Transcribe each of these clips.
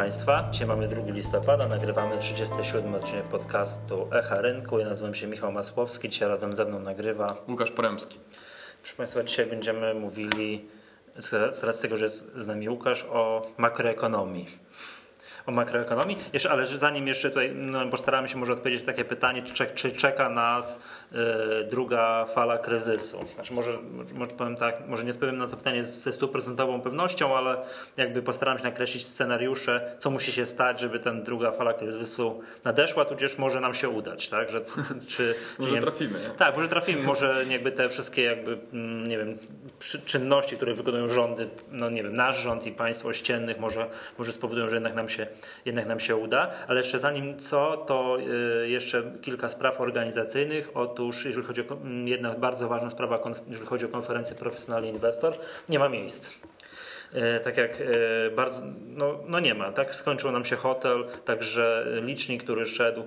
Państwa. Dzisiaj mamy 2 listopada, nagrywamy 37 odcinek podcastu Echa Rynku. Ja nazywam się Michał Masłowski, dzisiaj razem ze mną nagrywa Łukasz Poremski. Proszę Państwa, dzisiaj będziemy mówili, z racji tego, że jest z nami Łukasz, o makroekonomii o makroekonomii. Jeszcze, ale zanim jeszcze tutaj no, postaramy się może odpowiedzieć takie pytanie, czy, czy czeka nas y, druga fala kryzysu. Znaczy może, może powiem tak, może nie odpowiem na to pytanie ze stuprocentową pewnością, ale jakby postaram się nakreślić scenariusze, co musi się stać, żeby ten druga fala kryzysu nadeszła, tudzież może nam się udać, tak? Że, czy, może nie, trafimy. Nie? Tak, może trafimy, może jakby te wszystkie jakby, mm, nie wiem, czynności, które wykonują rządy, no nie wiem, nasz rząd i państwo ościennych może, może spowodują, że jednak nam się jednak nam się uda. Ale jeszcze zanim co, to y, jeszcze kilka spraw organizacyjnych. Otóż, jeżeli chodzi o jedna bardzo ważna sprawa, jeżeli chodzi o konferencję Profesjonalny Inwestor, nie ma miejsc. E, tak jak e, bardzo, no, no nie ma, tak? Skończył nam się hotel, także licznik, który szedł e,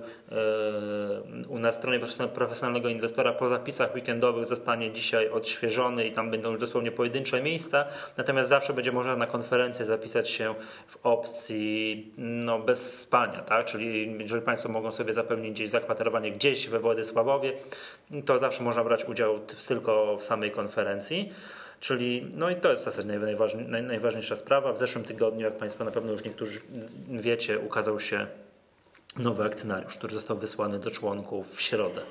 u na stronie profesjonalnego inwestora po zapisach weekendowych zostanie dzisiaj odświeżony i tam będą już dosłownie pojedyncze miejsca, natomiast zawsze będzie można na konferencję zapisać się w opcji no, bez spania, tak? Czyli jeżeli Państwo mogą sobie zapewnić gdzieś zakwaterowanie gdzieś we Władysławowie, to zawsze można brać udział tylko w samej konferencji. Czyli, no i to jest w zasadzie najważniejsza sprawa. W zeszłym tygodniu, jak Państwo na pewno już niektórzy wiecie, ukazał się nowy akcjonariusz, który został wysłany do członków w środę.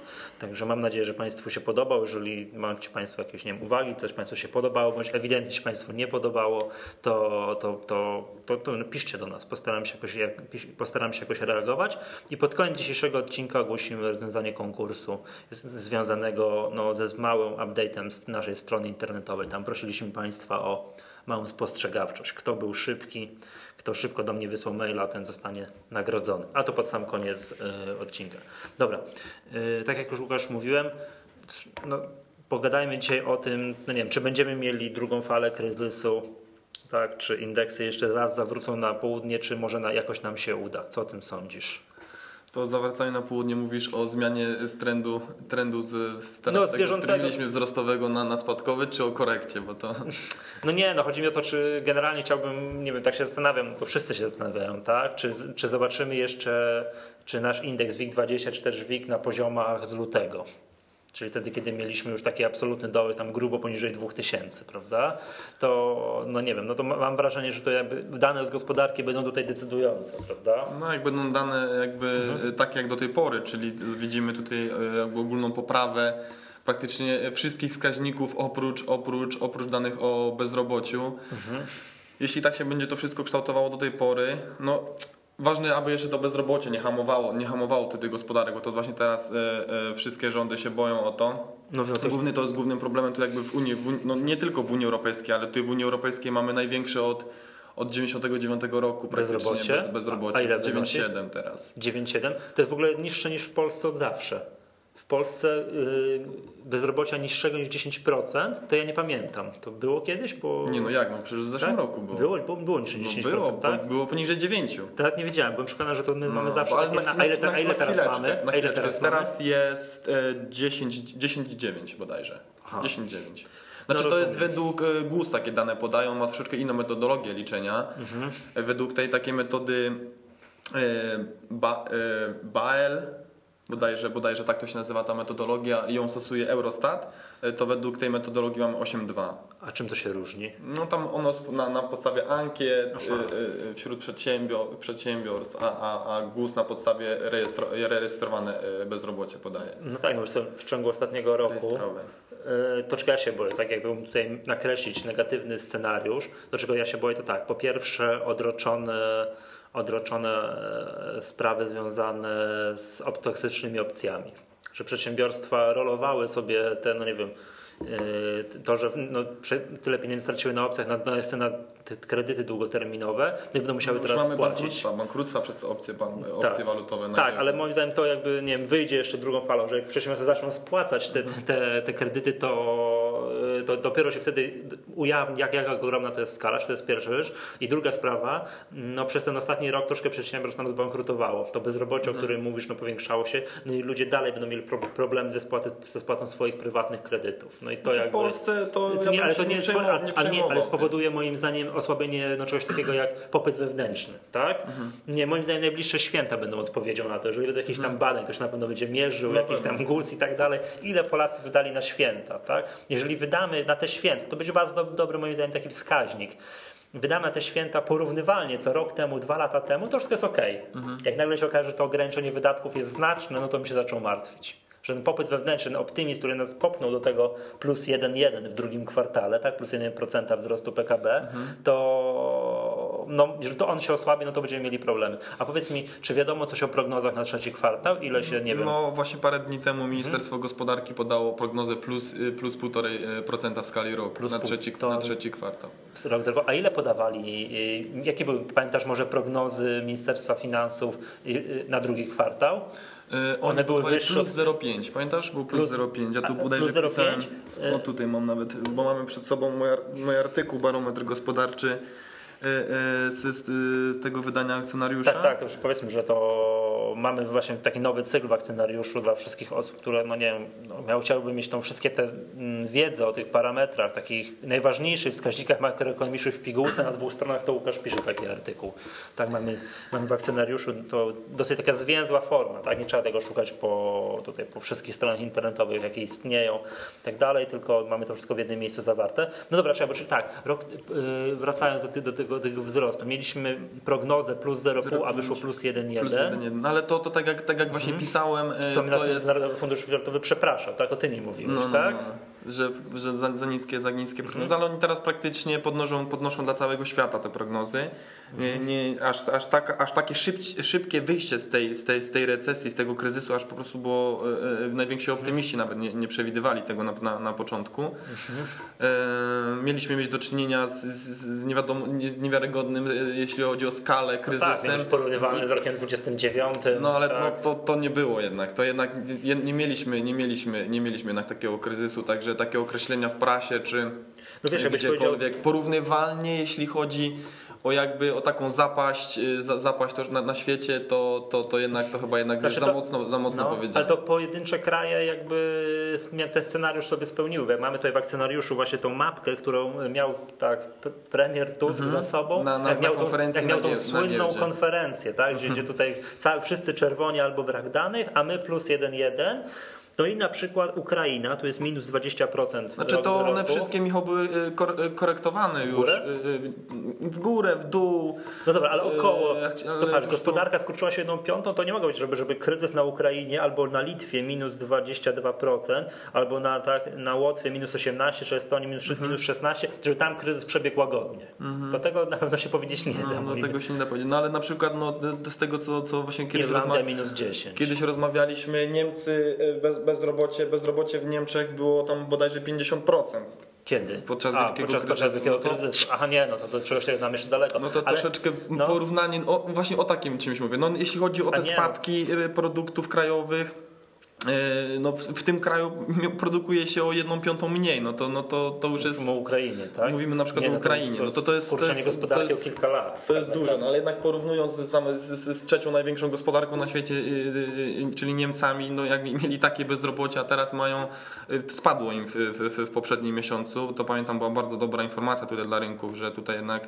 Także mam nadzieję, że Państwu się podobał. Jeżeli macie Państwo jakieś nie wiem, uwagi, coś Państwu się podobało, bądź ewidentnie się Państwu nie podobało, to, to, to, to, to piszcie do nas. Postaram się, jakoś, postaram się jakoś reagować. I pod koniec dzisiejszego odcinka ogłosimy rozwiązanie konkursu związanego no, ze małym update'em naszej strony internetowej. Tam prosiliśmy Państwa o małą spostrzegawczość. Kto był szybki, kto szybko do mnie wysłał maila, ten zostanie nagrodzony. A to pod sam koniec y, odcinka. Dobra, y, tak jak już mówiłem, no, pogadajmy dzisiaj o tym, no nie wiem, czy będziemy mieli drugą falę kryzysu, tak, czy indeksy jeszcze raz zawrócą na południe, czy może na, jakoś nam się uda. Co o tym sądzisz? To zawracanie na południe mówisz o zmianie z trendu, trendu z, z teraz no, tego, który mieliśmy wzrostowego na, na spadkowy, czy o korekcie, bo to... No nie, no chodzi mi o to, czy generalnie chciałbym, nie wiem, tak się zastanawiam, to wszyscy się zastanawiają, tak? Czy, czy zobaczymy jeszcze, czy nasz indeks WIG20, czy też WIG na poziomach z lutego czyli wtedy, kiedy mieliśmy już takie absolutne doły, tam grubo poniżej 2000, prawda? To, no nie wiem, no to mam wrażenie, że to jakby dane z gospodarki będą tutaj decydujące, prawda? No jak będą dane jakby mhm. takie jak do tej pory, czyli widzimy tutaj e, ogólną poprawę praktycznie wszystkich wskaźników oprócz, oprócz, oprócz danych o bezrobociu. Mhm. Jeśli tak się będzie to wszystko kształtowało do tej pory, no Ważne, aby jeszcze to bezrobocie nie hamowało, nie hamowało tutaj gospodarek, bo to właśnie teraz e, e, wszystkie rządy się boją o to. No, to Główny to jest głównym problemem tu jakby w Unii, w, no nie tylko w Unii Europejskiej, ale tutaj w Unii Europejskiej mamy największe od od 99 roku bezrobocie. Bez, bezrobocie. A ile 9,7 teraz. 9,7 to jest w ogóle niższe niż w Polsce od zawsze w Polsce y, bezrobocia niższego niż 10%, to ja nie pamiętam. To było kiedyś? Bo... Nie no jak, no przecież w zeszłym tak? roku było. Było, było, było niż 10%, no było, tak? Było poniżej 9. To nawet nie wiedziałem, byłem przekonany, że to my no, mamy zawsze takie, na, a ile, na, ile teraz mamy? A ile teraz, teraz jest e, 10, 10,9 bodajże. 10,9. Znaczy no, to jest według e, GUS takie dane podają, ma troszeczkę inną metodologię liczenia. Mhm. Według tej takiej metody e, ba, e, BAEL bodajże, bodajże tak to się nazywa ta metodologia i ją stosuje Eurostat, e, to według tej metodologii mamy 8,2. A czym to się różni? No tam ono na, na podstawie ankiet y, y, wśród przedsiębior, przedsiębiorstw, a, a, a GUS na podstawie rejestro, rejestrowane bezrobocie podaje. No tak, no w ciągu ostatniego roku Rejestrowe. to czego ja się boję, tak jakbym tutaj nakreślić negatywny scenariusz, do czego ja się boję to tak, po pierwsze odroczone odroczone e, sprawy związane z toksycznymi opcjami. Że przedsiębiorstwa rolowały sobie te, no nie wiem, e, to, że no, tyle pieniędzy straciły na opcjach, na, na, kredyty długoterminowe, no i będą musiały no, teraz mamy spłacić. Bankructwa, bankructwa przez te opcje, opcje tak. walutowe. Tak, ale moim zdaniem to jakby nie wiem, wyjdzie jeszcze drugą falą, że jak przedsiębiorcy zaczną spłacać te, te, te kredyty, to y, to dopiero się wtedy ujawni, jak, jak ogromna to jest skala, to jest pierwsza rzecz. I druga sprawa, no przez ten ostatni rok troszkę przedsiębiorstw nam zbankrutowało. To bezrobocie, o którym mówisz, no powiększało się, no i ludzie dalej będą mieli pro, problemy ze, spłaty, ze spłatą swoich prywatnych kredytów. No i to W jakby... Polsce to ja nie, bym ale to nie, przejmował- ale, nie ale, nie, ale spowoduje moim zdaniem osłabienie no, czegoś takiego jak popyt wewnętrzny, tak? Mhm. Nie, moim zdaniem najbliższe święta będą odpowiedzią na to, jeżeli będą jakieś tam badań, to się na pewno będzie mierzył, Mhm. Na jakiś tam GUS i tak dalej, ile Polacy wydali na święta, tak? Jeżeli wydamy na te święta, to będzie bardzo do, dobry moim zdaniem taki wskaźnik. Wydamy na te święta porównywalnie co rok temu, dwa lata temu, to wszystko jest ok. Mhm. Jak nagle się okaże, że to ograniczenie wydatków jest znaczne, no to bym się zaczął martwić. Że ten popyt wewnętrzny, ten optymizm, który nas popchnął do tego plus 1,1 w drugim kwartale, tak, plus 1% wzrostu PKB, Mhm. to no, jeżeli to on się osłabi, no to będziemy mieli problemy. A powiedz mi, czy wiadomo coś o prognozach na trzeci kwartał? Ile się, nie wiem, No właśnie parę dni temu Mhm. Ministerstwo Gospodarki podało prognozę plus, y, plus 1,5% w skali roku Plus na, trzeci, na trzeci kwartał. rok. A ile podawali, y, jakie były, pamiętasz może prognozy Ministerstwa Finansów y, y, na drugi kwartał? Y, One oni były wyższe Plus 0,5, pamiętasz? Był plus, Plus- 0,5. Ja tu bodajże plus 0,5? pisałem, Y- no tutaj mam nawet, bo mamy przed sobą mój, mój artykuł, barometr gospodarczy y, y, z, z, z tego wydania akcjonariusza. Tak, tak, to już powiedzmy, że to mamy właśnie taki nowy cykl w akcjonariuszu dla wszystkich osób, które, no nie wiem, no miał, chciałyby mieć tą wszystkie te mm, wiedzę o tych parametrach, takich najważniejszych wskaźnikach makroekonomicznych w pigułce na dwóch stronach, to Łukasz pisze taki artykuł. Tak mamy, mamy w akcjonariuszu, to dosyć taka zwięzła forma, tak, nie trzeba tego szukać po, tutaj, po wszystkich stronach internetowych, jakie istnieją i tak dalej, tylko mamy to wszystko w jednym miejscu zawarte. No dobra, trzeba, tak, rok, yy, wracając do, do, tego, do tego wzrostu, mieliśmy prognozę plus 0,5, a wyszło plus 1,1. Plus 1,1. No ale to, to tak jak, tak jak właśnie pisałem, y, Mhm. Co mi jest... Narodowy Fundusz Światowy przeprasza, tak? O ty mi mówiłeś, No, no, tak? no. Że, że za, za niskie, za niskie Mhm. prognozy, ale oni teraz praktycznie podnoszą, podnoszą dla całego świata te prognozy. Nie, nie, aż, aż, tak, aż takie szyb, szybkie wyjście z tej, z, tej, z tej recesji, z tego kryzysu, aż po prostu było e, e, najwięksi optymiści nawet nie, nie przewidywali tego na, na, na początku. E, mieliśmy mieć do czynienia z, z, z niewiadomo, nie, niewiarygodnym, e, jeśli chodzi o skalę, No kryzysem. tak, już porównywalny z rokiem 29. No ale tak. no, to, to nie było jednak. To jednak nie, nie, mieliśmy, nie, mieliśmy, nie mieliśmy jednak takiego kryzysu, także takie określenia w prasie czy No wiesz, jakbyś powiedział, gdziekolwiek. Porównywalnie, jeśli chodzi o jakby o taką zapaść, y, za, zapaść na, na świecie, to, to, to jednak to chyba jednak Znaczy za mocno, za mocno no, powiedziane. ale to pojedyncze kraje jakby ten scenariusz sobie spełniły. mamy tutaj w akcjonariuszu właśnie tą mapkę, którą miał tak premier Tusk za sobą. Na- na- jak na miał tą, jak miał tą słynną konferencję, tak? gdzie, gdzie tutaj ca- wszyscy czerwoni albo brak danych, a my plus 1,1. No i na przykład Ukraina, tu jest minus 20%. Znaczy to one roku. wszystkie Michał były y, y, korektowane już. górę? y, W górę, w dół. No dobra, ale około. Yy, To ale patrz, już gospodarka skurczyła się jedną piątą, to nie mogło być, żeby, żeby kryzys na Ukrainie albo na Litwie minus 22%, albo na, tak, na Łotwie minus 18, czy Estonii minus, Mhm. minus 16, żeby tam kryzys przebiegł łagodnie. To tego na pewno się powiedzieć nie da. No, no moim- tego się nie da powiedzieć. No ale na przykład no, z tego co, co właśnie kiedyś rozmawialiśmy. minus 10. Kiedyś rozmawialiśmy, Niemcy bez, bezrobocie, bezrobocie w Niemczech było tam bodajże 50%. Kiedy? Podczas A, wielkiego podczas, podczas kryzysu. wielkiego No to- kryzysu. Aha, nie, no to do czegoś nam jeszcze daleko. No to Ale- troszeczkę no. porównanie, o, właśnie o takim czymś mówię. No, jeśli chodzi o te nie, no. spadki y, produktów krajowych, no, w, w tym kraju produkuje się o jedną piątą mniej, no to, no to, to już jest... Mówimy o Ukrainie, tak? Mówimy na przykład nie, o no Ukrainie. No to to jest- to Skurczenie jest- gospodarki to jest- o kilka lat. To jest tak duże, naprawdę. no ale jednak porównując z, z, z, trzecią największą gospodarką na świecie, y, y, y, czyli Niemcami, no jak mieli takie bezrobocie, a teraz mają, spadło im w, w, w, poprzednim miesiącu, to pamiętam była bardzo dobra informacja tutaj dla rynków, że tutaj jednak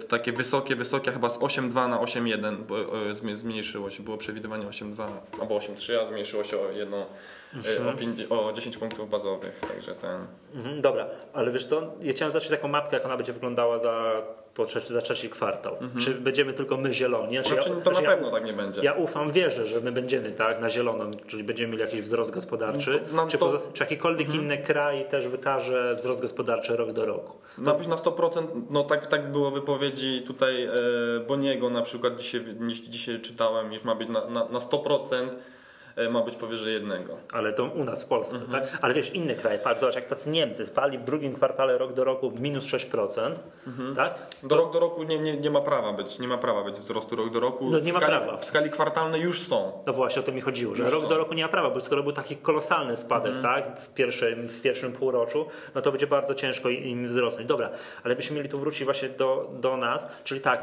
to takie wysokie, wysokie chyba z 8,2 na 8,1 bo, y, zmi- zmniejszyło się, było przewidywanie 8,2 albo 8,3, a zmniejszyło się o jedną, y, o, pięć- o 10 punktów bazowych, także ten... Mhm, dobra, ale wiesz co, ja chciałem zacząć taką mapkę, jak ona będzie wyglądała za, po trzeci, za trzeci kwartał. Czy będziemy tylko my zieloni? Znaczy, Znaczy, to na znaczy pewno tak nie będzie. Ja ufam, wierzę, że my będziemy tak na zielono, czyli będziemy mieli jakiś wzrost gospodarczy. No to- czy, to- czy jakikolwiek inny kraj też wykaże wzrost gospodarczy rok do roku? Ma być na 100%, no tak, tak było wypowiedzi tutaj e, Boniego na przykład dzisiaj, dzisiaj czytałem, iż ma być na, na, na 100% e, ma być powyżej jednego. Ale to u nas w Polsce, Mhm. tak? Ale wiesz, inne kraje, patrz, zobacz, jak tacy Niemcy spali w drugim kwartale rok do roku minus 6%, Mhm. tak? Do rok do roku nie, nie, nie ma prawa być, nie ma prawa być wzrostu rok do roku. No nie ma skali, prawa. W skali kwartalnej już są. No właśnie o to mi chodziło, że Już rok są. do roku nie ma prawa, bo skoro był taki kolosalny spadek, tak, w pierwszym, w pierwszym półroczu, no to będzie bardzo ciężko im wzrosnąć. Dobra, ale byśmy mieli tu wrócić właśnie do, do nas, czyli tak,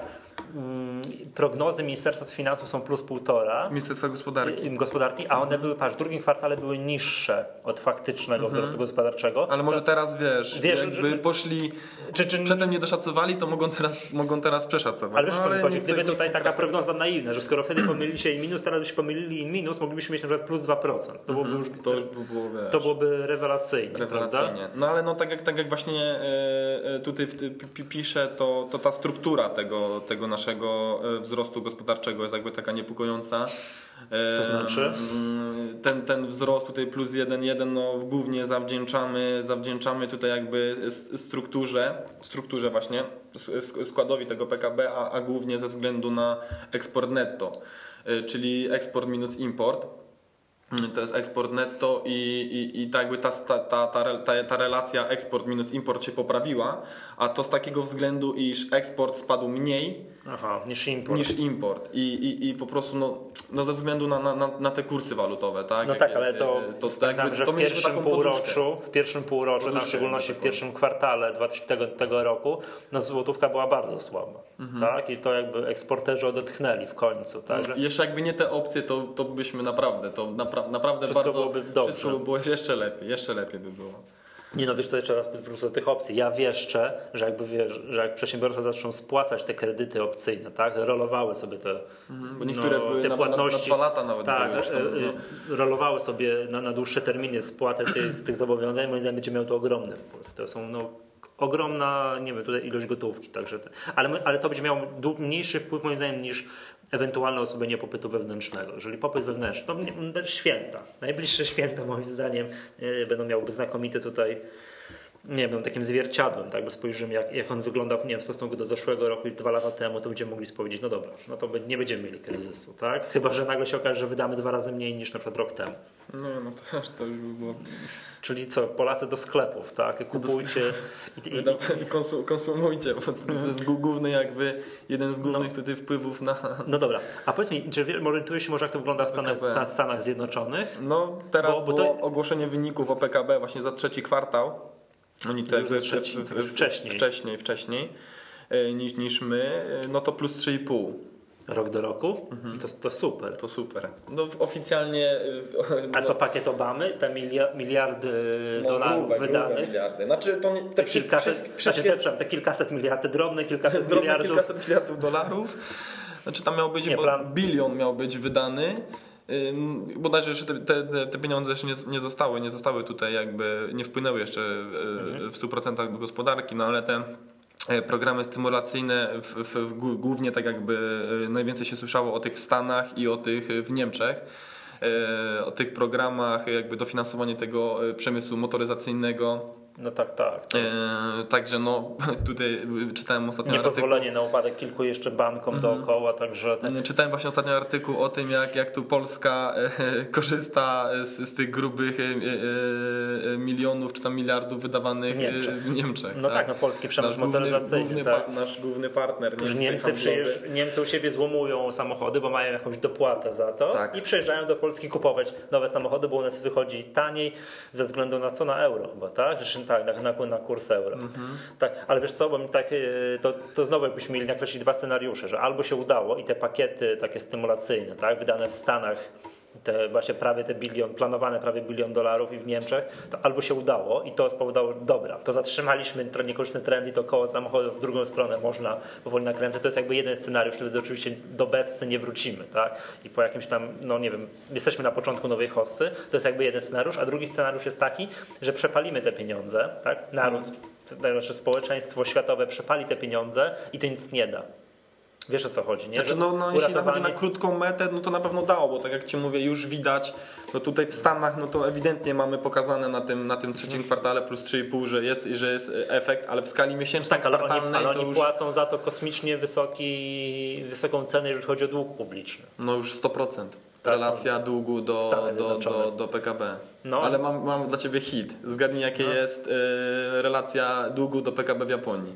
mm, prognozy Ministerstwa Finansów są plus półtora, Ministerstwa Gospodarki. im gospodarki, a one były, patrz, w drugim kwartale były niższe od faktycznego wzrostu gospodarczego. Ale może teraz wiesz, Wiesz, jakby że- poszli, Czy, czy, przedtem nie doszacowali, to mogą teraz, mogą teraz przeszacować. ale wiesz, no, co mi chodzi? Gdyby nie tutaj taka prognoza naiwna, że skoro wtedy pomylili się i minus, teraz byśmy pomylili i minus, moglibyśmy mieć na przykład plus 2%. To byłoby już, To już by było, wiesz, to byłoby rewelacyjnie, prawda? No ale no tak jak, tak jak właśnie e, e, tutaj w, pi- pi- pisze, to, to ta struktura tego, tego naszego e, wzrostu gospodarczego jest jakby taka niepokojąca. To znaczy? mm, Ten, ten wzrost tutaj plus 1,1 no głównie zawdzięczamy, zawdzięczamy tutaj jakby strukturze, strukturze właśnie, składowi tego PKB, a, a głównie ze względu na eksport netto, e, czyli eksport minus import. To jest eksport netto i, i, i tak jakby ta, ta, ta, ta, ta, ta relacja eksport minus import się poprawiła, a to z takiego względu, iż eksport spadł mniej Aha, niż import. niż import i, i, i po prostu no, no ze względu na, na, na, te kursy walutowe, tak? No Jak- tak, ale jak- to, to, to pamiętam, jakby, że to w pierwszym poduszkę. półroczu, w pierwszym półroczu, tam w Poduszkę szczególności w taką. pierwszym kwartale 2000 tego, tego roku, no złotówka była bardzo słaba, Mhm. tak? I to jakby eksporterzy odetchnęli w końcu, tak? I Jeszcze jakby nie te opcje, to, to byśmy naprawdę, to napra- naprawdę Wszystko bardzo, byłoby dobrze. wszystko by było jeszcze lepiej, jeszcze lepiej by było. Nie no, wiesz co, jeszcze raz wrócę do tych opcji. Ja wieszczę, że jakby wiesz, że jak przedsiębiorstwa zaczną spłacać te kredyty opcyjne, tak? Rolowały sobie te, Bo niektóre były te na- na- płatności. na dwa lata nawet tak, były już tam, e, no. e, rolowały sobie na, na dłuższe terminy spłatę tych, tych zobowiązań, moim zdaniem będzie miał to ogromny wpływ. To są no, ogromna, nie wiem, tutaj ilość gotówki, także ale, ale to będzie miało mniejszy wpływ moim zdaniem niż ewentualne osłabienie popytu wewnętrznego. Jeżeli popyt wewnętrzny, to święta, najbliższe święta moim zdaniem e, będą miały znakomity tutaj nie wiem, takim zwierciadłem, tak, bo spojrzymy jak, jak on wyglądał nie wiem, w stosunku do zeszłego roku i dwa lata temu, to będziemy mogli powiedzieć, no dobra, no to nie będziemy mieli kryzysu, tak? Chyba, że nagle się okaże, że wydamy dwa razy mniej niż na przykład rok temu. No, no to, aż to już by było. Czyli co, Polacy do sklepów, tak? Kupujcie. I, i, Wyda- konsu- Konsumujcie, bo to, to jest główny jakby jeden z głównych tutaj wpływów na. no dobra, a powiedz mi, czy orientujesz się może jak to wygląda w Stanach, w Stanach Zjednoczonych? No teraz Bo- bo było to- ogłoszenie wyników o PKB właśnie za trzeci kwartał. Oni Za jakby trzeci, w- w- wcześniej. wcześniej, wcześniej e, niż, niż my, e, no to plus 3,5. Rok do roku? Mhm. To, to super. To super. No oficjalnie. e, A no, co pakiet Obamy? Te milia- miliardy no, dolarów grube, grube wydanych? miliardy. Znaczy to nie, te wszystkie, kilkaset, wszystkie, znaczy wszystkie te, przepraszam, te kilkaset miliardów, te drobne kilkaset drobne miliardów. kilkaset miliardów dolarów. Znaczy tam miał być, Nie, plan- bilion miał być wydany. Bodajże jeszcze te, te, te pieniądze jeszcze nie, nie zostały, nie zostały tutaj jakby, nie wpłynęły jeszcze y, Mhm. w 100% do gospodarki, no ale te programy stymulacyjne w, w, w, głó- głównie tak jakby e, najwięcej się słyszało o tych w Stanach i o tych w Niemczech. E, O tych programach jakby dofinansowanie tego e, przemysłu motoryzacyjnego. No tak, tak. E, Także no tutaj czytałem ostatnio artykuł- Niepozwolenie na upadek kilku jeszcze bankom Mhm. dookoła, także te, Czytałem właśnie ostatnio artykuł o tym, jak, jak tu Polska e, korzysta z, z tych grubych e, e, e, milionów czy tam miliardów wydawanych W Niemczech. e, w Niemczech. No tak, no polski przemysł Nasz motoryzacyjny, Główny, tak. pa, nasz główny partner. Niemcy, handlowy. przyjeżdż, Niemcy u siebie złomują samochody, bo mają jakąś dopłatę za to Tak. i przyjeżdżają do Polski kupować nowe samochody, bo u nas wychodzi taniej ze względu na co? Na euro chyba, tak? Zresztą tak, na, na, na kurs euro. Tak, ale wiesz co, bo mi tak, yy, to, to znowu jakbyśmy mieli nakreślić dwa scenariusze, że albo się udało i te pakiety takie stymulacyjne, tak, wydane w Stanach te właśnie prawie te bilion, planowane prawie bilion dolarów i w Niemczech, to albo się udało i to spowodowało, dobra, to zatrzymaliśmy niekorzystny trend i to koło samochodów w drugą stronę można powoli nakręcać. To jest jakby jeden scenariusz, wtedy oczywiście do bezcy nie wrócimy, tak? I po jakimś tam, no nie wiem, jesteśmy na początku nowej hossy, to jest jakby jeden scenariusz, a drugi scenariusz jest taki, że przepalimy te pieniądze, tak? Naród, to znaczy społeczeństwo światowe przepali te pieniądze i to nic nie da. Wiesz o co chodzi, nie? Znaczy, no, no, jeśli uratowanie- chodzi na krótką metę, no to na pewno dało, bo tak jak Ci mówię, już widać, no tutaj w Stanach, no to ewidentnie mamy pokazane na tym, na tym trzecim kwartale plus 3,5, że jest, że jest efekt, ale w skali miesięcznej, Tak, ale oni, kwartalnej ale to oni już, płacą za to kosmicznie wysoki, wysoką cenę, jeżeli chodzi o dług publiczny. no już 100%. Tak, relacja długu do, do, do, do PKB. No. Ale mam, mam dla Ciebie hit. Zgadnij jakie No. jest y, relacja długu do PKB w Japonii.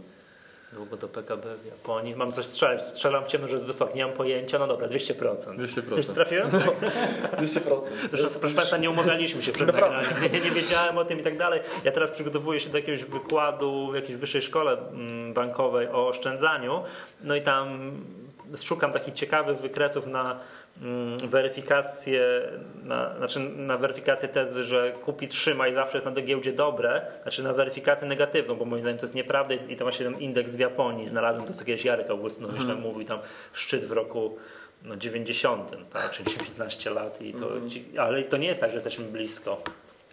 Długo do PKB w Japonii. Mam coś strzelać. Strzelam w ciemno, że jest wysoki. Nie mam pojęcia. No dobra, 200%. 200%. Już trafiłem? Tak. 200%. Zresztą, proszę Państwa, nie umawialiśmy się przed nagraniem. Nie, nie wiedziałem o tym i tak dalej. Ja teraz przygotowuję się do jakiegoś wykładu w jakiejś wyższej szkole mm, bankowej o oszczędzaniu. No i tam szukam takich ciekawych wykresów na weryfikację, na, znaczy na weryfikację tezy, że kupi, trzyma i zawsze jest na giełdzie dobre, znaczy na weryfikację negatywną, bo moim zdaniem to jest nieprawda i to właśnie ten indeks w Japonii znalazłem, to co kiedyś Jarek Augustyn myślę, mówił tam szczyt w roku no, 90, tak, czyli 19 lat i to, ci, ale to nie jest tak, że jesteśmy blisko.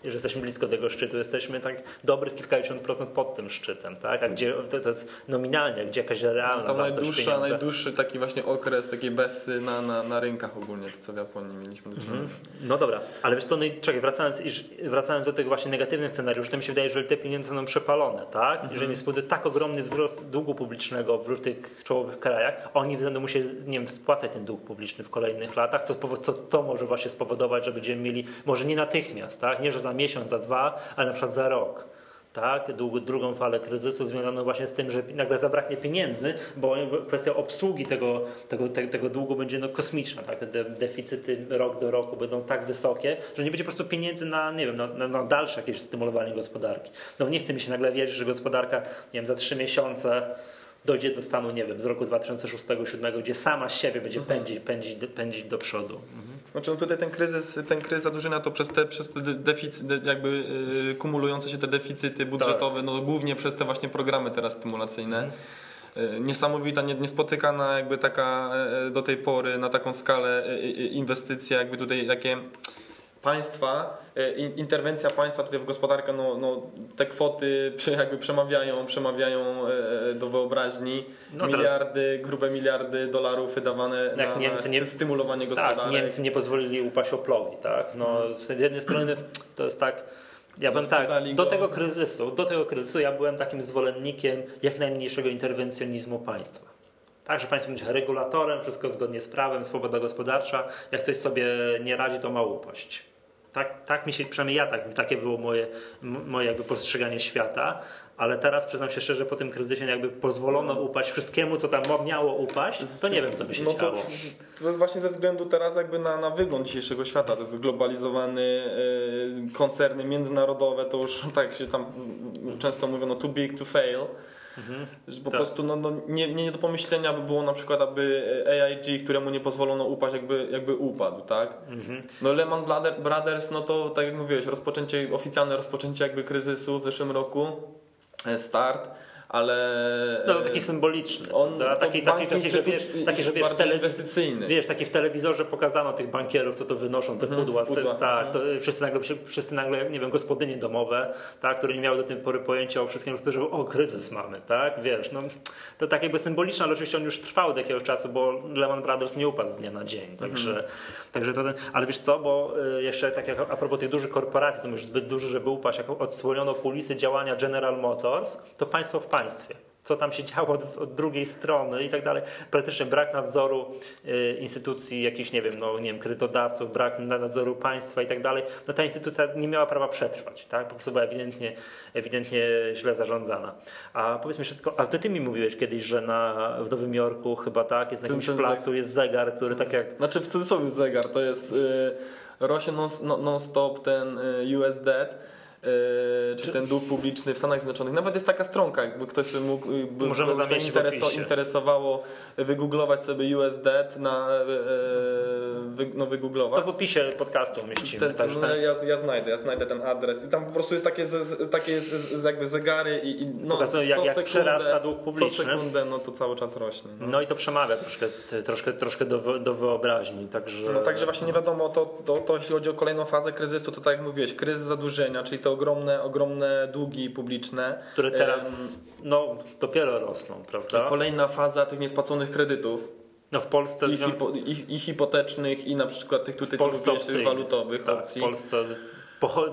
Że jesteśmy blisko tego szczytu, jesteśmy tak dobrych kilkadziesiąt procent pod tym szczytem, tak? A gdzie to, to jest nominalnie, gdzie jakaś realna Tam wartość najdłuższa, najdłuższy taki właśnie okres takiej bessy na, na, na rynkach ogólnie, to co w Japonii mieliśmy do czynienia. No dobra, ale wiesz co, no i czekaj, wracając, wracając do tych właśnie negatywnych scenariuszy, to mi się wydaje, że te pieniądze są przepalone, tak? Jeżeli jest spowoduje tak ogromny wzrost długu publicznego w tych czołowych krajach, oni będą musieli, nie wiem, spłacać ten dług publiczny w kolejnych latach, co, co to może właśnie spowodować, że będziemy mieli, może nie natychmiast, tak? Nie, że za miesiąc, za dwa, ale na przykład za rok. Tak, drugą falę kryzysu związaną właśnie z tym, że nagle zabraknie pieniędzy, bo kwestia obsługi tego, tego, te- tego długu będzie no, kosmiczna. Tak? Te de- deficyty rok do roku będą tak wysokie, że nie będzie po prostu pieniędzy na, nie wiem, na, na, na dalsze jakieś stymulowanie gospodarki. No nie chce mi się nagle wierzyć, że gospodarka nie wiem, za trzy miesiące dojdzie do stanu, nie wiem, z roku 2006-2007, gdzie sama siebie będzie pędzić, pędzić, pędzić do przodu. Znaczy no tutaj ten kryzys, ten kryzys zadłużenia to przez te, przez te de- deficy, de, jakby yy, kumulujące się te deficyty budżetowe, no głównie przez te właśnie programy teraz stymulacyjne. Yy, Niesamowita, nie- niespotykana jakby taka yy, do tej pory na taką skalę inwestycja, jakby tutaj takie państwa, in- interwencja państwa tutaj w gospodarkę, no, no te kwoty jakby przemawiają, przemawiają yy, do wyobraźni. No miliardy, grube miliardy dolarów wydawane na, Niemcy nie- stymulowanie gospodarki. Tak, Niemcy nie pozwolili upaść Oplowi, tak? No, z jednej strony to jest tak, ja byłem tak, sprzedali do go. tego kryzysu, do tego kryzysu ja byłem takim zwolennikiem jak najmniejszego interwencjonizmu państwa. Tak, że państwo będzie regulatorem, wszystko zgodnie z prawem, swoboda gospodarcza, jak coś sobie nie radzi, to ma upaść. Tak, tak mi się, przynajmniej ja tak, takie było moje, moje jakby postrzeganie świata, ale teraz przyznam się szczerze, po tym kryzysie jakby pozwolono upaść wszystkiemu, co tam miało upaść, to nie wiem, co by się no to, działo. to jest właśnie ze względu teraz jakby na, na wygląd dzisiejszego świata. To jest zglobalizowany, y, koncerny międzynarodowe, to już tak się tam często mówią, no too big to fail. Że po Tak. prostu no, no, nie, nie do pomyślenia by było na przykład, aby AIG, któremu nie pozwolono upaść, jakby, jakby upadł, tak? Mhm. No Lehman Brother- Brothers, no to tak jak mówiłeś, rozpoczęcie, oficjalne rozpoczęcie jakby kryzysu w zeszłym roku, e, start, ale... No e, taki symboliczny. on- to taki, taki, taki, że wiesz, taki, że wiesz, inwestycyjny. wiesz, taki w telewizorze pokazano tych bankierów, co to wynoszą, te pudła, Mhm, pudła. Te, tak, to wszyscy nagle, wszyscy nagle, nie wiem, gospodynie domowe, tak, które nie miały do tej pory pojęcia o wszystkim, że o, kryzys mamy, tak, wiesz, no, to tak jakby symboliczne, ale oczywiście on już trwał od jakiegoś czasu, bo Lehman Brothers nie upadł z dnia na dzień, także, Mhm. także to ten, ale wiesz co, bo y, jeszcze tak jak a propos tych dużych korporacji, są już zbyt duże, żeby upaść, jak odsłoniono kulisy działania General Motors, to państwo w państwie co tam się działo od, od drugiej strony i tak dalej. Praktycznie brak nadzoru y, instytucji jakichś, nie wiem, no nie wiem, kredytodawców, brak na- nadzoru państwa i tak dalej. No ta instytucja nie miała prawa przetrwać, tak? Po prostu była ewidentnie, ewidentnie źle zarządzana. A powiedz mi jeszcze tylko, a ty, ty mi mówiłeś kiedyś, że na, w Nowym Jorku chyba tak, jest na jakimś ten placu, jest zegar, który tak jak... Znaczy w cudzysłowie zegar, to jest y, rośnie non- non- non-stop ten y, US debt, y, czy ten dług publiczny w Stanach Zjednoczonych. Nawet jest taka stronka, jakby ktoś sobie mógł, by, Możemy kogoś to intereso, interesowało, wygooglować sobie US debt, na, y, y, wy, no To wygooglować. w opisie podcastu umieścimy. Ten, także no, ten- ja, ja znajdę, ja znajdę ten adres i tam po prostu jest takie, z, takie z, z, jakby zegary i, i no, Pokazują, jak- co jak sekundę, przyrasta dług Co publiczny. sekundę no to cały czas rośnie. No. No i to przemawia troszkę, troszkę, troszkę do, do wyobraźni, także... No także właśnie nie wiadomo, to, to, to jeśli chodzi o kolejną fazę kryzysu, to tak jak mówiłeś, kryzys zadłużenia, czyli te ogromne, ogromne długi publiczne. które teraz no, dopiero rosną, prawda? Kolejna faza tych niespłaconych kredytów No w Polsce, i, hipo, i, i hipotecznych i na przykład tych tutaj w Polsce walutowych tak, opcji. w Polsce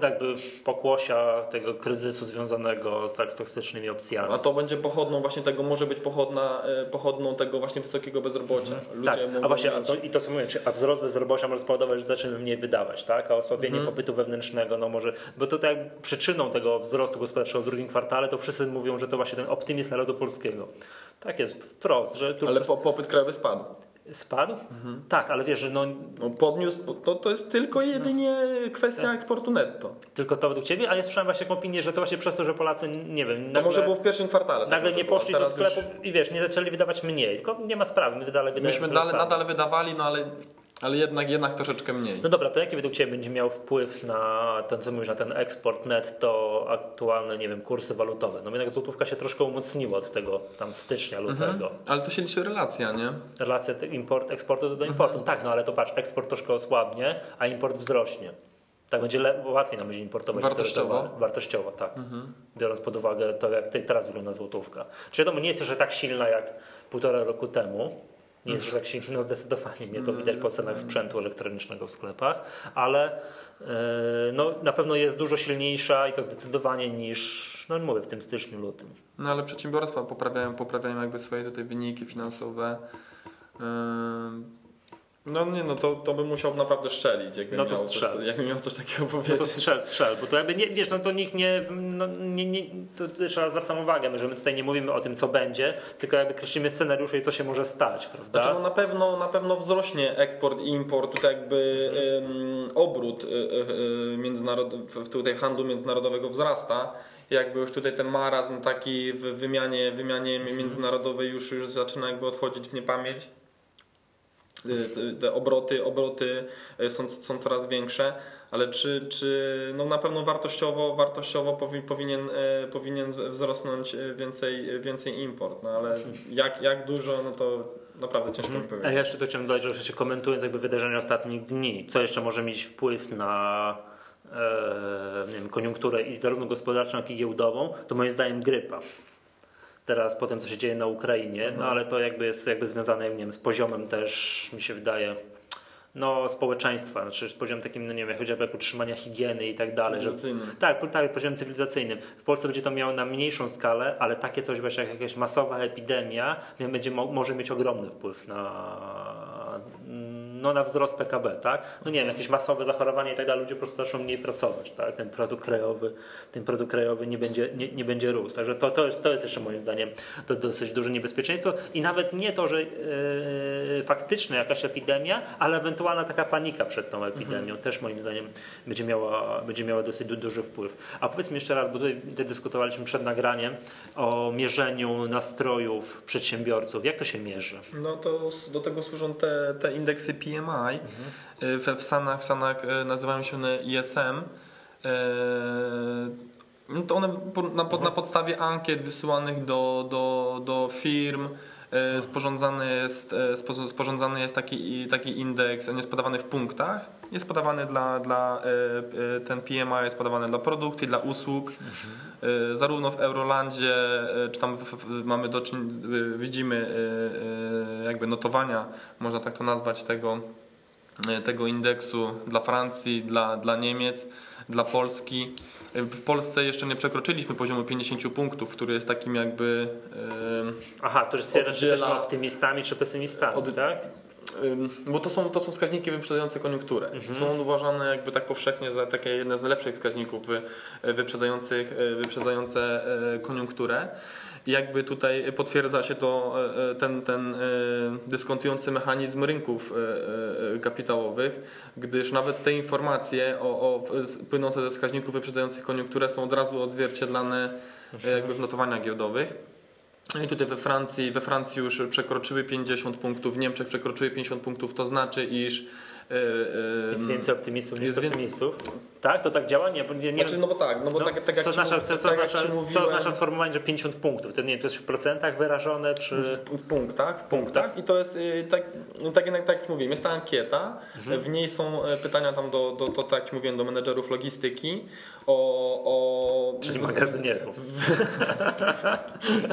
jakby pokłosia tego kryzysu związanego tak, z toksycznymi opcjami. A to będzie pochodną właśnie tego, może być pochodna, e, pochodną tego właśnie wysokiego bezrobocia. Ludzie Tak, a właśnie a to, i to co mówię, a wzrost bezrobocia może spowodować, że zaczniemy mniej wydawać, tak? A osłabienie Mhm. popytu wewnętrznego, no może, bo to tak przyczyną tego wzrostu gospodarczego w drugim kwartale, to wszyscy mówią, że to właśnie ten optymizm narodu polskiego. Tak jest wprost, że Ale po, popyt krajowy spadł. Spadł? Tak, ale wiesz, że no, No, podniósł, to, to jest tylko jedynie kwestia Tak. eksportu netto. tylko to według ciebie, a ja słyszałem właśnie taką opinię, że to właśnie przez to, że Polacy, nie wiem, To nagle, może było w pierwszym kwartale. tak nagle nie poszli do sklepu już- i wiesz, nie zaczęli wydawać mniej, tylko nie ma sprawy, my dalej wydajemy Myśmy dalej, nadal wydawali, no ale, ale jednak, jednak troszeczkę mniej. No dobra, to jaki według Ciebie będzie miał wpływ na ten, co mówisz, na ten eksport netto, aktualne, nie wiem, kursy walutowe? No jednak złotówka się troszkę umocniła od tego tam stycznia, lutego. Ale to się liczy relacja, nie? Relacja import, eksportu do importu. Tak, no ale to patrz, eksport troszkę osłabnie, a import wzrośnie. Tak będzie le- łatwiej nam będzie importować Wartościowo? Wartościowo, tak. Biorąc pod uwagę to, jak te- teraz wygląda złotówka. Czy wiadomo, nie jest jeszcze tak silna jak półtora roku temu. Nie jest już tak silna, no zdecydowanie nie. To widać po cenach sprzętu elektronicznego w sklepach, ale e, no, na pewno jest dużo silniejsza i to zdecydowanie niż, no mówię, w tym styczniu, lutym. No ale przedsiębiorstwa poprawiają, poprawiają jakby swoje tutaj wyniki finansowe. Ym, No nie, no to, to by musiał naprawdę szczelić, jakby, No to miał, coś, strzel. jakby miał coś takiego No to powiedzieć. strzel, strzel, bo to jakby nie, wiesz, no to nikt nie, no, nie, nie to raz zwracam uwagę, że my tutaj nie mówimy o tym, co będzie, tylko jakby kreślimy scenariusze i co się może stać, prawda? Znaczy, no na pewno, na pewno wzrośnie eksport i import, tutaj jakby ym, obrót y, y, y, międzynarod, w, w tutaj handlu międzynarodowego wzrasta. Jakby już tutaj ten marazm taki w wymianie, wymianie międzynarodowej już, już zaczyna jakby odchodzić w niepamięć. Y, te- obroty, obroty y, są, są coraz większe, ale czy, czy no na pewno wartościowo, wartościowo powi, powinien, y, powinien wzrosnąć więcej, więcej import, no ale jak, jak dużo, no to naprawdę ciężko mi A powiedzieć. ja jeszcze to chciałem dodać, że oczywiście komentując jakby wydarzenia ostatnich dni, co jeszcze może mieć wpływ na e, nie wiem, koniunkturę i zarówno gospodarczą, jak i giełdową, to moim zdaniem grypa. Teraz po tym, co się dzieje na Ukrainie, no ale to jakby jest jakby związane nie wiem, z poziomem też, mi się wydaje, no, społeczeństwa, znaczy z poziomem takim, no nie wiem, chociażby jak utrzymania higieny i tak dalej. Że, Cywilizacyjnym. tak, tak, poziomem cywilizacyjnym. W Polsce będzie to miało na mniejszą skalę, ale takie coś właśnie jak jakaś masowa epidemia będzie, mo- może mieć ogromny wpływ na, no, na wzrost PKB, tak? No nie wiem, jakieś masowe zachorowania i tak dalej, ludzie po prostu zaczną mniej pracować, tak? Ten produkt krajowy, ten produkt krajowy nie będzie, nie, nie będzie rósł. Także to, to, jest, to jest jeszcze moim zdaniem to dosyć duże niebezpieczeństwo i nawet nie to, że yy, faktycznie jakaś epidemia, ale ewentualna taka panika przed tą epidemią też moim zdaniem będzie miała, będzie miała dosyć du, duży wpływ. A powiedz mi jeszcze raz, bo tutaj, dyskutowaliśmy przed nagraniem o mierzeniu nastrojów przedsiębiorców. Jak to się mierzy? No to do tego służą te, te indeksy PMI. Y, We, w Stanach, w Stanach y, nazywają się one ISM. Y, No to one na, na podstawie ankiet wysyłanych do, do, do firm sporządzany jest, spo- sporządzany jest taki, taki indeks, on jest podawany w punktach. Jest podawany dla, dla y, ten PMI jest podawany dla produktów, dla usług. Zarówno w Eurolandzie, czy tam mamy do widzimy jakby notowania, można tak to nazwać, tego, tego indeksu dla Francji, dla, dla Niemiec, dla Polski. W Polsce jeszcze nie przekroczyliśmy poziomu 50 punktów, który jest takim jakby Aha, to stwierdza, czy Oddziela- jesteśmy optymistami, czy pesymistami, Od- tak? Bo to są, to są wskaźniki wyprzedzające koniunkturę. Są uważane jakby tak powszechnie za takie jedne z najlepszych wskaźników wy, wyprzedzających, wyprzedzające y, koniunkturę. Jakby tutaj potwierdza się to y, y, ten, ten y, dyskontujący mechanizm rynków kapitałowych, gdyż nawet te informacje o, o, płynące ze wskaźników wyprzedzających koniunkturę są od razu odzwierciedlane y, jakby w notowaniach giełdowych. No I tutaj we Francji, we Francji już przekroczyły 50 punktów, w Niemczech przekroczyły 50 punktów, to znaczy, iż Jest więcej optymistów niż jest więcej- pesymistów. Tak? To tak działa? Nie, nie, nie znaczy, no bo tak, no bo no, tak, tak jak co, oznacza, co, co, tak jak oznacza, ci co mówiłem, oznacza sformułowanie, że 50 punktów? To nie wiem, to jest w procentach wyrażone, czy... w, w punktach, w punktach i to jest yy, tak, no tak, jak, tak jak mówiłem, jest ta ankieta, Mhm. w niej są e, pytania tam do, do, do tak jak mówiłem, do menedżerów logistyki, o... o Czyli magazynierów.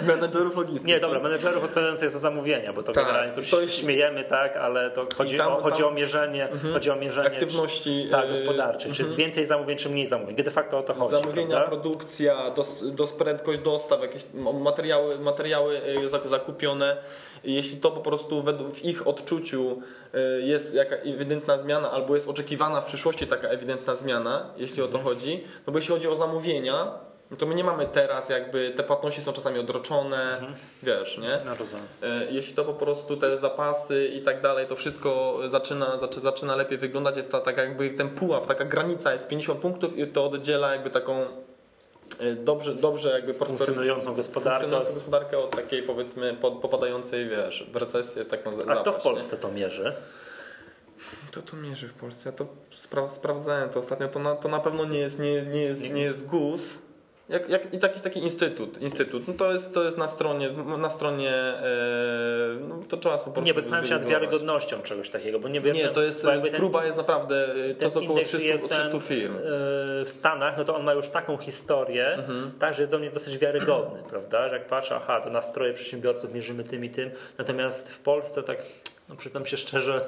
menedżerów logistyki. Nie, dobra, menedżerów odpowiadających za zamówienia, bo to Tak, generalnie to, to się jest- śmiejemy, tak, ale to chodzi, tam- o, chodzi tam- o mierzenie, chodzi o mierzenie Aktywności, tak, yy, gospodarczej. Czy jest więcej więcej zamówień czy mniej zamówień. De facto o to chodzi. Zamówienia, prawda? produkcja, dos, dos, prędkość dostaw, jakieś materiały, materiały y, zakupione. Jeśli to po prostu w ich odczuciu y, jest jaka ewidentna zmiana, albo jest oczekiwana w przyszłości taka ewidentna zmiana, jeśli o to Mhm. chodzi, no bo jeśli chodzi o zamówienia, no to my nie mamy teraz jakby, te płatności są czasami odroczone, wiesz, nie? No rozumiem. E, Jeśli to po prostu te zapasy i tak dalej, to wszystko zaczyna, zaczy, zaczyna lepiej wyglądać, jest ta, tak jakby ten pułap, taka granica jest 50 punktów i to oddziela jakby taką e, dobrze, dobrze jakby Funkcjonującą gospodarkę. funkcjonującą gospodarkę od takiej powiedzmy popadającej, wiesz, w recesję, w taką A kto w Polsce to mierzy? Nie? Kto to mierzy w Polsce? Ja to spra- sprawdzałem to ostatnio, to na, to na pewno nie jest, nie, nie jest, nie jest GUS. Jak, jak, I taki, taki instytut, instytut. No to, jest, to jest na stronie, na stronie e, no to trzeba po prostu Nie, bo zastanawiam się nad wiarygodnością czegoś takiego, bo nie wiem. Nie, to jest, ten- próba jest naprawdę, e, to jest około indeks 300, ISM, 300 firm. e, w Stanach, no to on ma już taką historię, Mhm. tak, że jest do mnie dosyć wiarygodny, prawda? Że jak patrzę, aha, to nastroje przedsiębiorców mierzymy tym i tym, natomiast w Polsce tak, no przyznam się szczerze,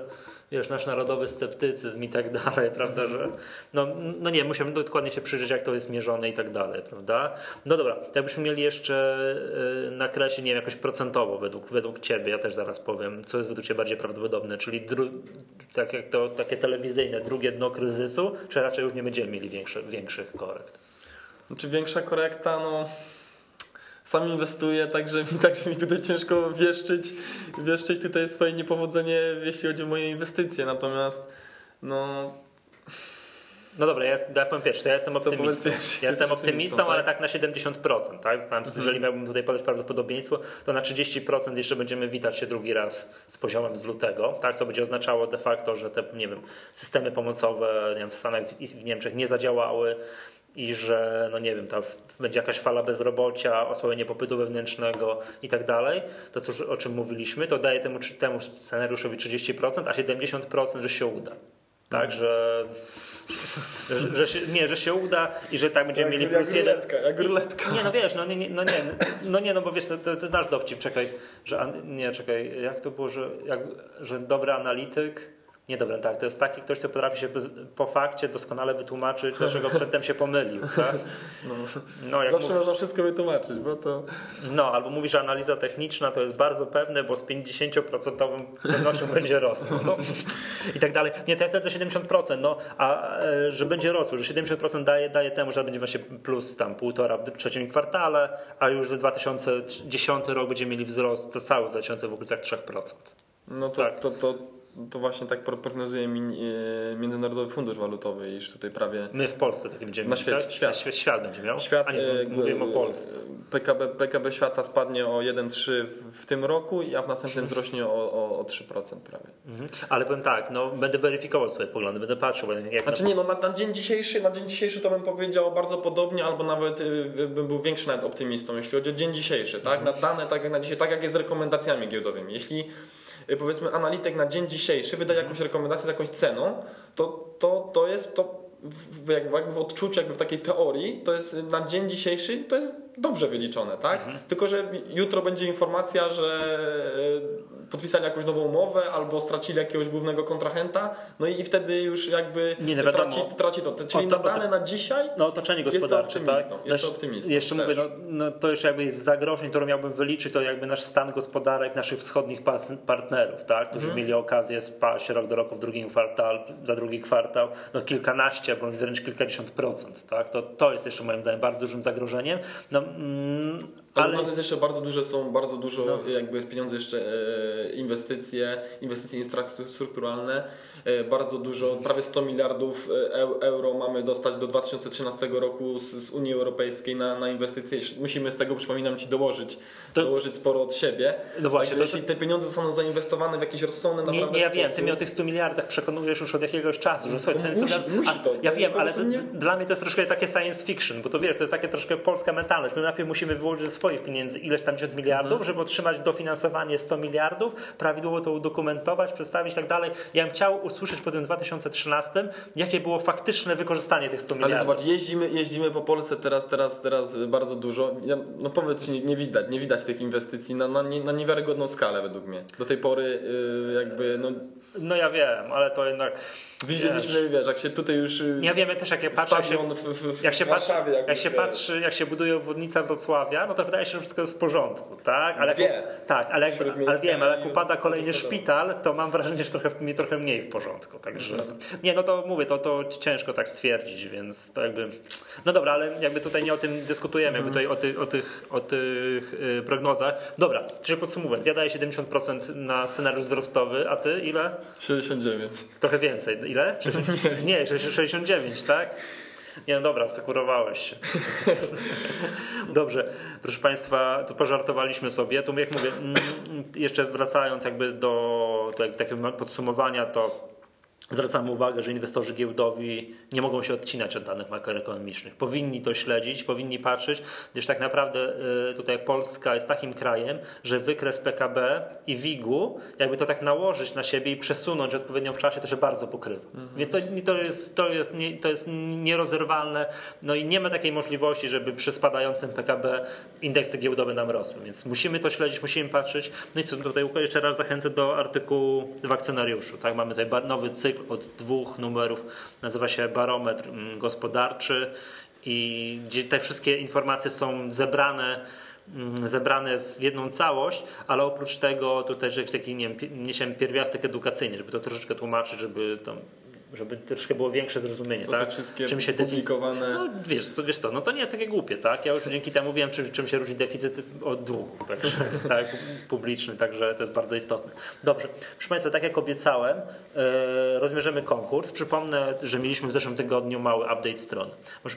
wiesz, nasz narodowy sceptycyzm i tak dalej, prawda, że no, no nie, musimy dokładnie się przyjrzeć, jak to jest mierzone i tak dalej, prawda? No dobra, jakbyśmy mieli jeszcze e, nakreślić, nie wiem, jakoś procentowo według, według Ciebie, ja też zaraz powiem, co jest według Ciebie bardziej prawdopodobne, czyli tak jak to takie telewizyjne, drugie dno kryzysu, czy raczej już nie będziemy mieli większe, większych korekt? Czy większa korekta? No, sam inwestuję, także mi, także mi tutaj ciężko wieszczyć, wieszczyć tutaj swoje niepowodzenie, jeśli chodzi o moje inwestycje. Natomiast no, No dobra, ja, ja powiem pierwszy, ja jestem optymistą. ja jestem optymistą, optymistą, ale tak? tak na 70%. Tak? Zastanawiam się, Jeżeli miałbym tutaj podać prawdopodobieństwo, to na 30% jeszcze będziemy witać się drugi raz z poziomem z lutego, tak? co będzie oznaczało de facto, że te nie wiem, systemy pomocowe nie wiem, w Stanach i w Niemczech nie zadziałały i że, no nie wiem, ta będzie jakaś fala bezrobocia, osłabienie popytu wewnętrznego i tak dalej, to cóż, o czym mówiliśmy, to daje temu, temu scenariuszowi 30%, a 70%, że się uda. Tak, że, że, że się, nie, że się uda i że tak będziemy mieli plus jeden. ruletka, jak ruletka. Nie, no wiesz, no nie, nie, no nie, no nie, no bo wiesz, to, to, to nasz dowcip, czekaj, że, nie, czekaj, jak to było, że, jak, że dobry analityk, nie dobra, tak, to jest taki ktoś, kto potrafi się po fakcie doskonale wytłumaczyć, dlaczego przedtem się pomylił, tak? No, jak Zawsze można wszystko wytłumaczyć, bo to... no, albo mówi, że analiza techniczna to jest bardzo pewne, bo z 50% pewnością będzie rosło. No. I tak dalej. Nie, to ja wtedy 70%, no, a e, że będzie rosło, że 70% daje, daje temu, że będzie właśnie plus tam półtora w trzecim kwartale, a już za 2010 rok będziemy mieli wzrost to cały 2000 w okolicach 3%. No to, Tak. to, to, to właśnie tak pro- prognozuje e, Międzynarodowy Fundusz Walutowy, iż tutaj prawie My w Polsce takie będziemy Na świecie, tak? świat. Świat, świat będzie miał? Świat, A nie, e, mówimy o e, Polsce. PKB, PKB świata spadnie o 1,3 w, tym roku, a w następnym wzrośnie o, o, o 3% prawie. Mhm. Ale powiem tak, no, będę weryfikował swoje poglądy, będę patrzył, będę jak Znaczy nie, no na, na dzień dzisiejszy, na dzień dzisiejszy to bym powiedział bardzo podobnie, albo nawet y, bym był większy nawet optymistą, jeśli chodzi o dzień dzisiejszy, tak? Na dane tak jak na dzisiaj, tak jak jest z rekomendacjami giełdowymi. Jeśli y, powiedzmy analityk na dzień dzisiejszy wydaje jakąś rekomendację z jakąś ceną, to, to, to jest to w, jakby w odczuciu, jakby w takiej teorii, to jest na dzień dzisiejszy, to jest dobrze wyliczone, tak? Tylko, że jutro będzie informacja, że e, podpisali jakąś nową umowę albo stracili jakiegoś głównego kontrahenta, no i wtedy już jakby Nie, no wiadomo. traci, traci to. Czyli O, to- na dane na dzisiaj No otoczenie Jest to gospodarcze, tak? jest to optymistą Jeszcze też. mówię, no, no to już jakby z zagrożeń, które miałbym wyliczyć, to jakby nasz stan gospodarek naszych wschodnich par- partnerów, tak? Którzy Mhm. mieli okazję spaść rok do roku w drugim kwartał, za drugi kwartał, no kilkanaście, bądź wręcz kilkadziesiąt procent, tak? To, to jest jeszcze moim zdaniem bardzo dużym zagrożeniem. No, mm, Ale u nas jest jeszcze bardzo duże, są bardzo dużo, No. jakby jest pieniądze jeszcze e, inwestycje, inwestycje infrastrukturalne, e, bardzo dużo, prawie 100 miliardów e, eu- euro mamy dostać do 2013 roku z, z Unii Europejskiej na, na inwestycje. Musimy z tego, przypominam Ci, dołożyć, To- dołożyć sporo od siebie. No właśnie, Także to- jeśli te pieniądze zostaną zainwestowane w jakieś rozsądne Nie, naprawdę nie, ja wiem, ty sposób, mnie o tych 100 miliardach przekonujesz już od jakiegoś czasu, że słuchaj, musi- musi to. Ja wiem, ale nie- dla mnie to jest troszkę takie science fiction, bo to wiesz, to jest takie troszkę polska mentalność. My najpierw musimy wyłożyć ze swoich pieniędzy ileś tam 10 miliardów, Mhm. żeby otrzymać dofinansowanie 100 miliardów, prawidłowo to udokumentować, przedstawić i tak dalej. Ja bym chciał usłyszeć po tym 2013, jakie było faktyczne wykorzystanie tych 100 Ale miliardów. zobacz, jeździmy, jeździmy po Polsce teraz, teraz, teraz bardzo dużo. No powiedz, nie, nie widać, nie widać tych inwestycji na, na, na niewiarygodną skalę według mnie. Do tej pory y, jakby no, No ja wiem, ale to jednak... Widzieliśmy, wiesz, jak się tutaj już... y, Ja wiemy też, jak ja patrzę, jak się, w, w, jak się, patrzy, jak się patrzy, jak się buduje obwodnica Wrocławia, no to wydaje się, że wszystko jest w porządku, tak? Ale Dwie. jak, tak, ale, jak, ale wiem, ale jak upada kolejny szpital, to mam wrażenie, że trochę, mi trochę mniej w porządku, także... Nie, no to mówię, to, to ciężko tak stwierdzić, więc to jakby... No dobra, ale jakby tutaj nie o tym dyskutujemy, jakby tutaj o, ty, o tych, o tych yy, prognozach. Dobra, czyli podsumowując, ja daję 70% na scenariusz wzrostowy, a ty ile? 69. Trochę więcej. Ile? 60? Nie, 69, tak? Nie, no dobra, sekurowałeś się. Dobrze, proszę Państwa, to pożartowaliśmy sobie. Tu jak mówię, mm, jeszcze wracając jakby do, takiego podsumowania, to zwracamy uwagę, że inwestorzy giełdowi nie mogą się odcinać od danych makroekonomicznych. Powinni to śledzić, powinni patrzeć, gdyż tak naprawdę y, tutaj Polska jest takim krajem, że wykres PKB i WIG-u, jakby to tak nałożyć na siebie i przesunąć odpowiednio w czasie, to się bardzo pokrywa. Więc to, to, jest, to, jest, nie, to jest nierozerwalne, no i nie ma takiej możliwości, żeby przy spadającym PKB indeksy giełdowe nam rosły. Więc musimy to śledzić, musimy patrzeć. No i co tutaj jeszcze raz zachęcę do artykułu w akcjonariuszu. Tak? Mamy tutaj nowy cykl od dwóch numerów, nazywa się Barometr mm, Gospodarczy i gdzie te wszystkie informacje są zebrane mm, zebrane w jedną całość, ale oprócz tego też jakiś taki nie wiem, pierwiastek edukacyjny, żeby to troszeczkę tłumaczyć, żeby to żeby troszkę było większe zrozumienie, Co tak? te wszystkie Czym się deficyt- publikowane- No wiesz co, wiesz co, no to nie jest takie głupie, tak? Ja już dzięki temu wiem, czym, czym się różni deficyt od długu, tak, tak, publiczny, także to jest bardzo istotne. Dobrze, proszę Państwa, tak jak obiecałem, rozmierzymy konkurs. Przypomnę, że mieliśmy w zeszłym tygodniu mały update strony.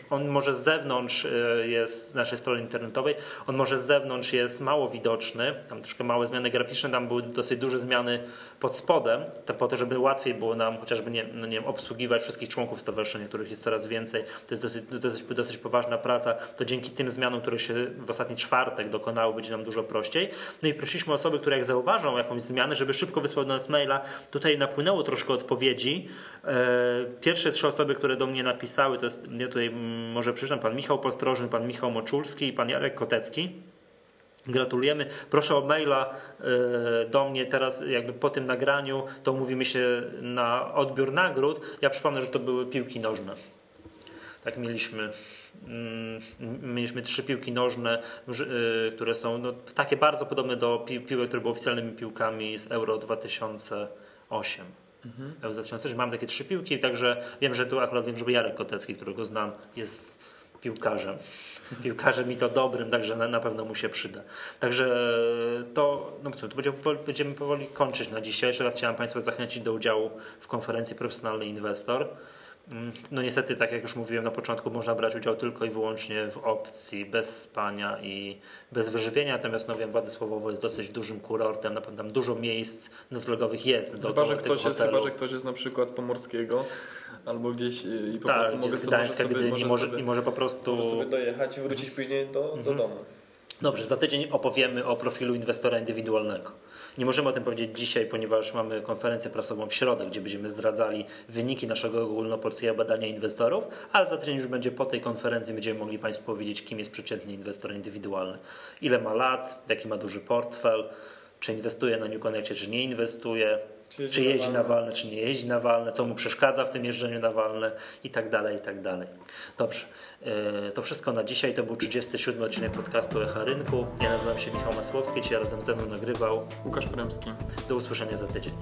On może z zewnątrz e, jest z naszej strony internetowej, on może z zewnątrz jest mało widoczny, tam troszkę małe zmiany graficzne, tam były dosyć duże zmiany pod spodem, to po to, żeby łatwiej było nam chociażby nie, no nie wiem, obsługiwać wszystkich członków stowarzyszenia, których jest coraz więcej. To jest dosyć, dosyć, dosyć poważna praca. To dzięki tym zmianom, które się w ostatni czwartek dokonały, będzie nam dużo prościej. No i prosiliśmy osoby, które jak zauważą jakąś zmianę, żeby szybko wysłały do nas maila. Tutaj napłynęło troszkę odpowiedzi. E, Pierwsze trzy osoby, które do mnie napisały, to jest, ja tutaj mm, może przeczytam, pan Michał Postrożny, pan Michał Moczulski i pan Jarek Kotecki. Gratulujemy. Proszę o maila e, do mnie teraz, jakby po tym nagraniu, to umówimy się na odbiór nagród. Ja przypomnę, że to były piłki nożne. Tak mieliśmy. mm, Mieliśmy trzy piłki nożne, e, które są no, takie bardzo podobne do pi piłek, które były oficjalnymi piłkami z Euro 2008. Euro 2006. Mam takie trzy piłki, także wiem, że tu akurat wiem, że Jarek Kotecki, którego znam, jest piłkarzem. Piłkarzem i to dobrym, także na, na pewno mu się przyda. Także to, no co, to będzie, będziemy powoli kończyć na dzisiaj. Jeszcze raz chciałem Państwa zachęcić do udziału w konferencji Profesjonalny Inwestor. Mm, No niestety, tak jak już mówiłem na początku, można brać udział tylko i wyłącznie w opcji bez spania i bez wyżywienia, natomiast no wiem, Władysławowo jest dosyć dużym kurortem, na pewno tam dużo miejsc noclegowych jest. Chyba, dookoła że ktoś jest, chyba, że ktoś jest na przykład z Pomorskiego albo gdzieś i po tak, prostu mogę z sobie, może Gdańska, sobie, Gdyni, może może, sobie, i może po prostu... może sobie dojechać i wrócić później do, Mhm. do domu. Dobrze, za tydzień opowiemy o profilu inwestora indywidualnego. Nie możemy o tym powiedzieć dzisiaj, ponieważ mamy konferencję prasową w środę, gdzie będziemy zdradzali wyniki naszego ogólnopolskiego badania inwestorów, ale za tydzień już będzie po tej konferencji będziemy mogli Państwu powiedzieć, kim jest przeciętny inwestor indywidualny. Ile ma lat, jaki ma duży portfel, czy inwestuje na New Connectie, czy nie inwestuje, Czy jeździ czy na jeździ na walne. walne, czy nie jeździ na walne, co mu przeszkadza w tym jeżdżeniu na walne i tak dalej, i tak dalej. Dobrze, e, to wszystko na dzisiaj. To był 37 odcinek podcastu Echa Rynku. Ja nazywam się Michał Masłowski, dzisiaj razem ze mną nagrywał. Łukasz Premski. Do usłyszenia za tydzień.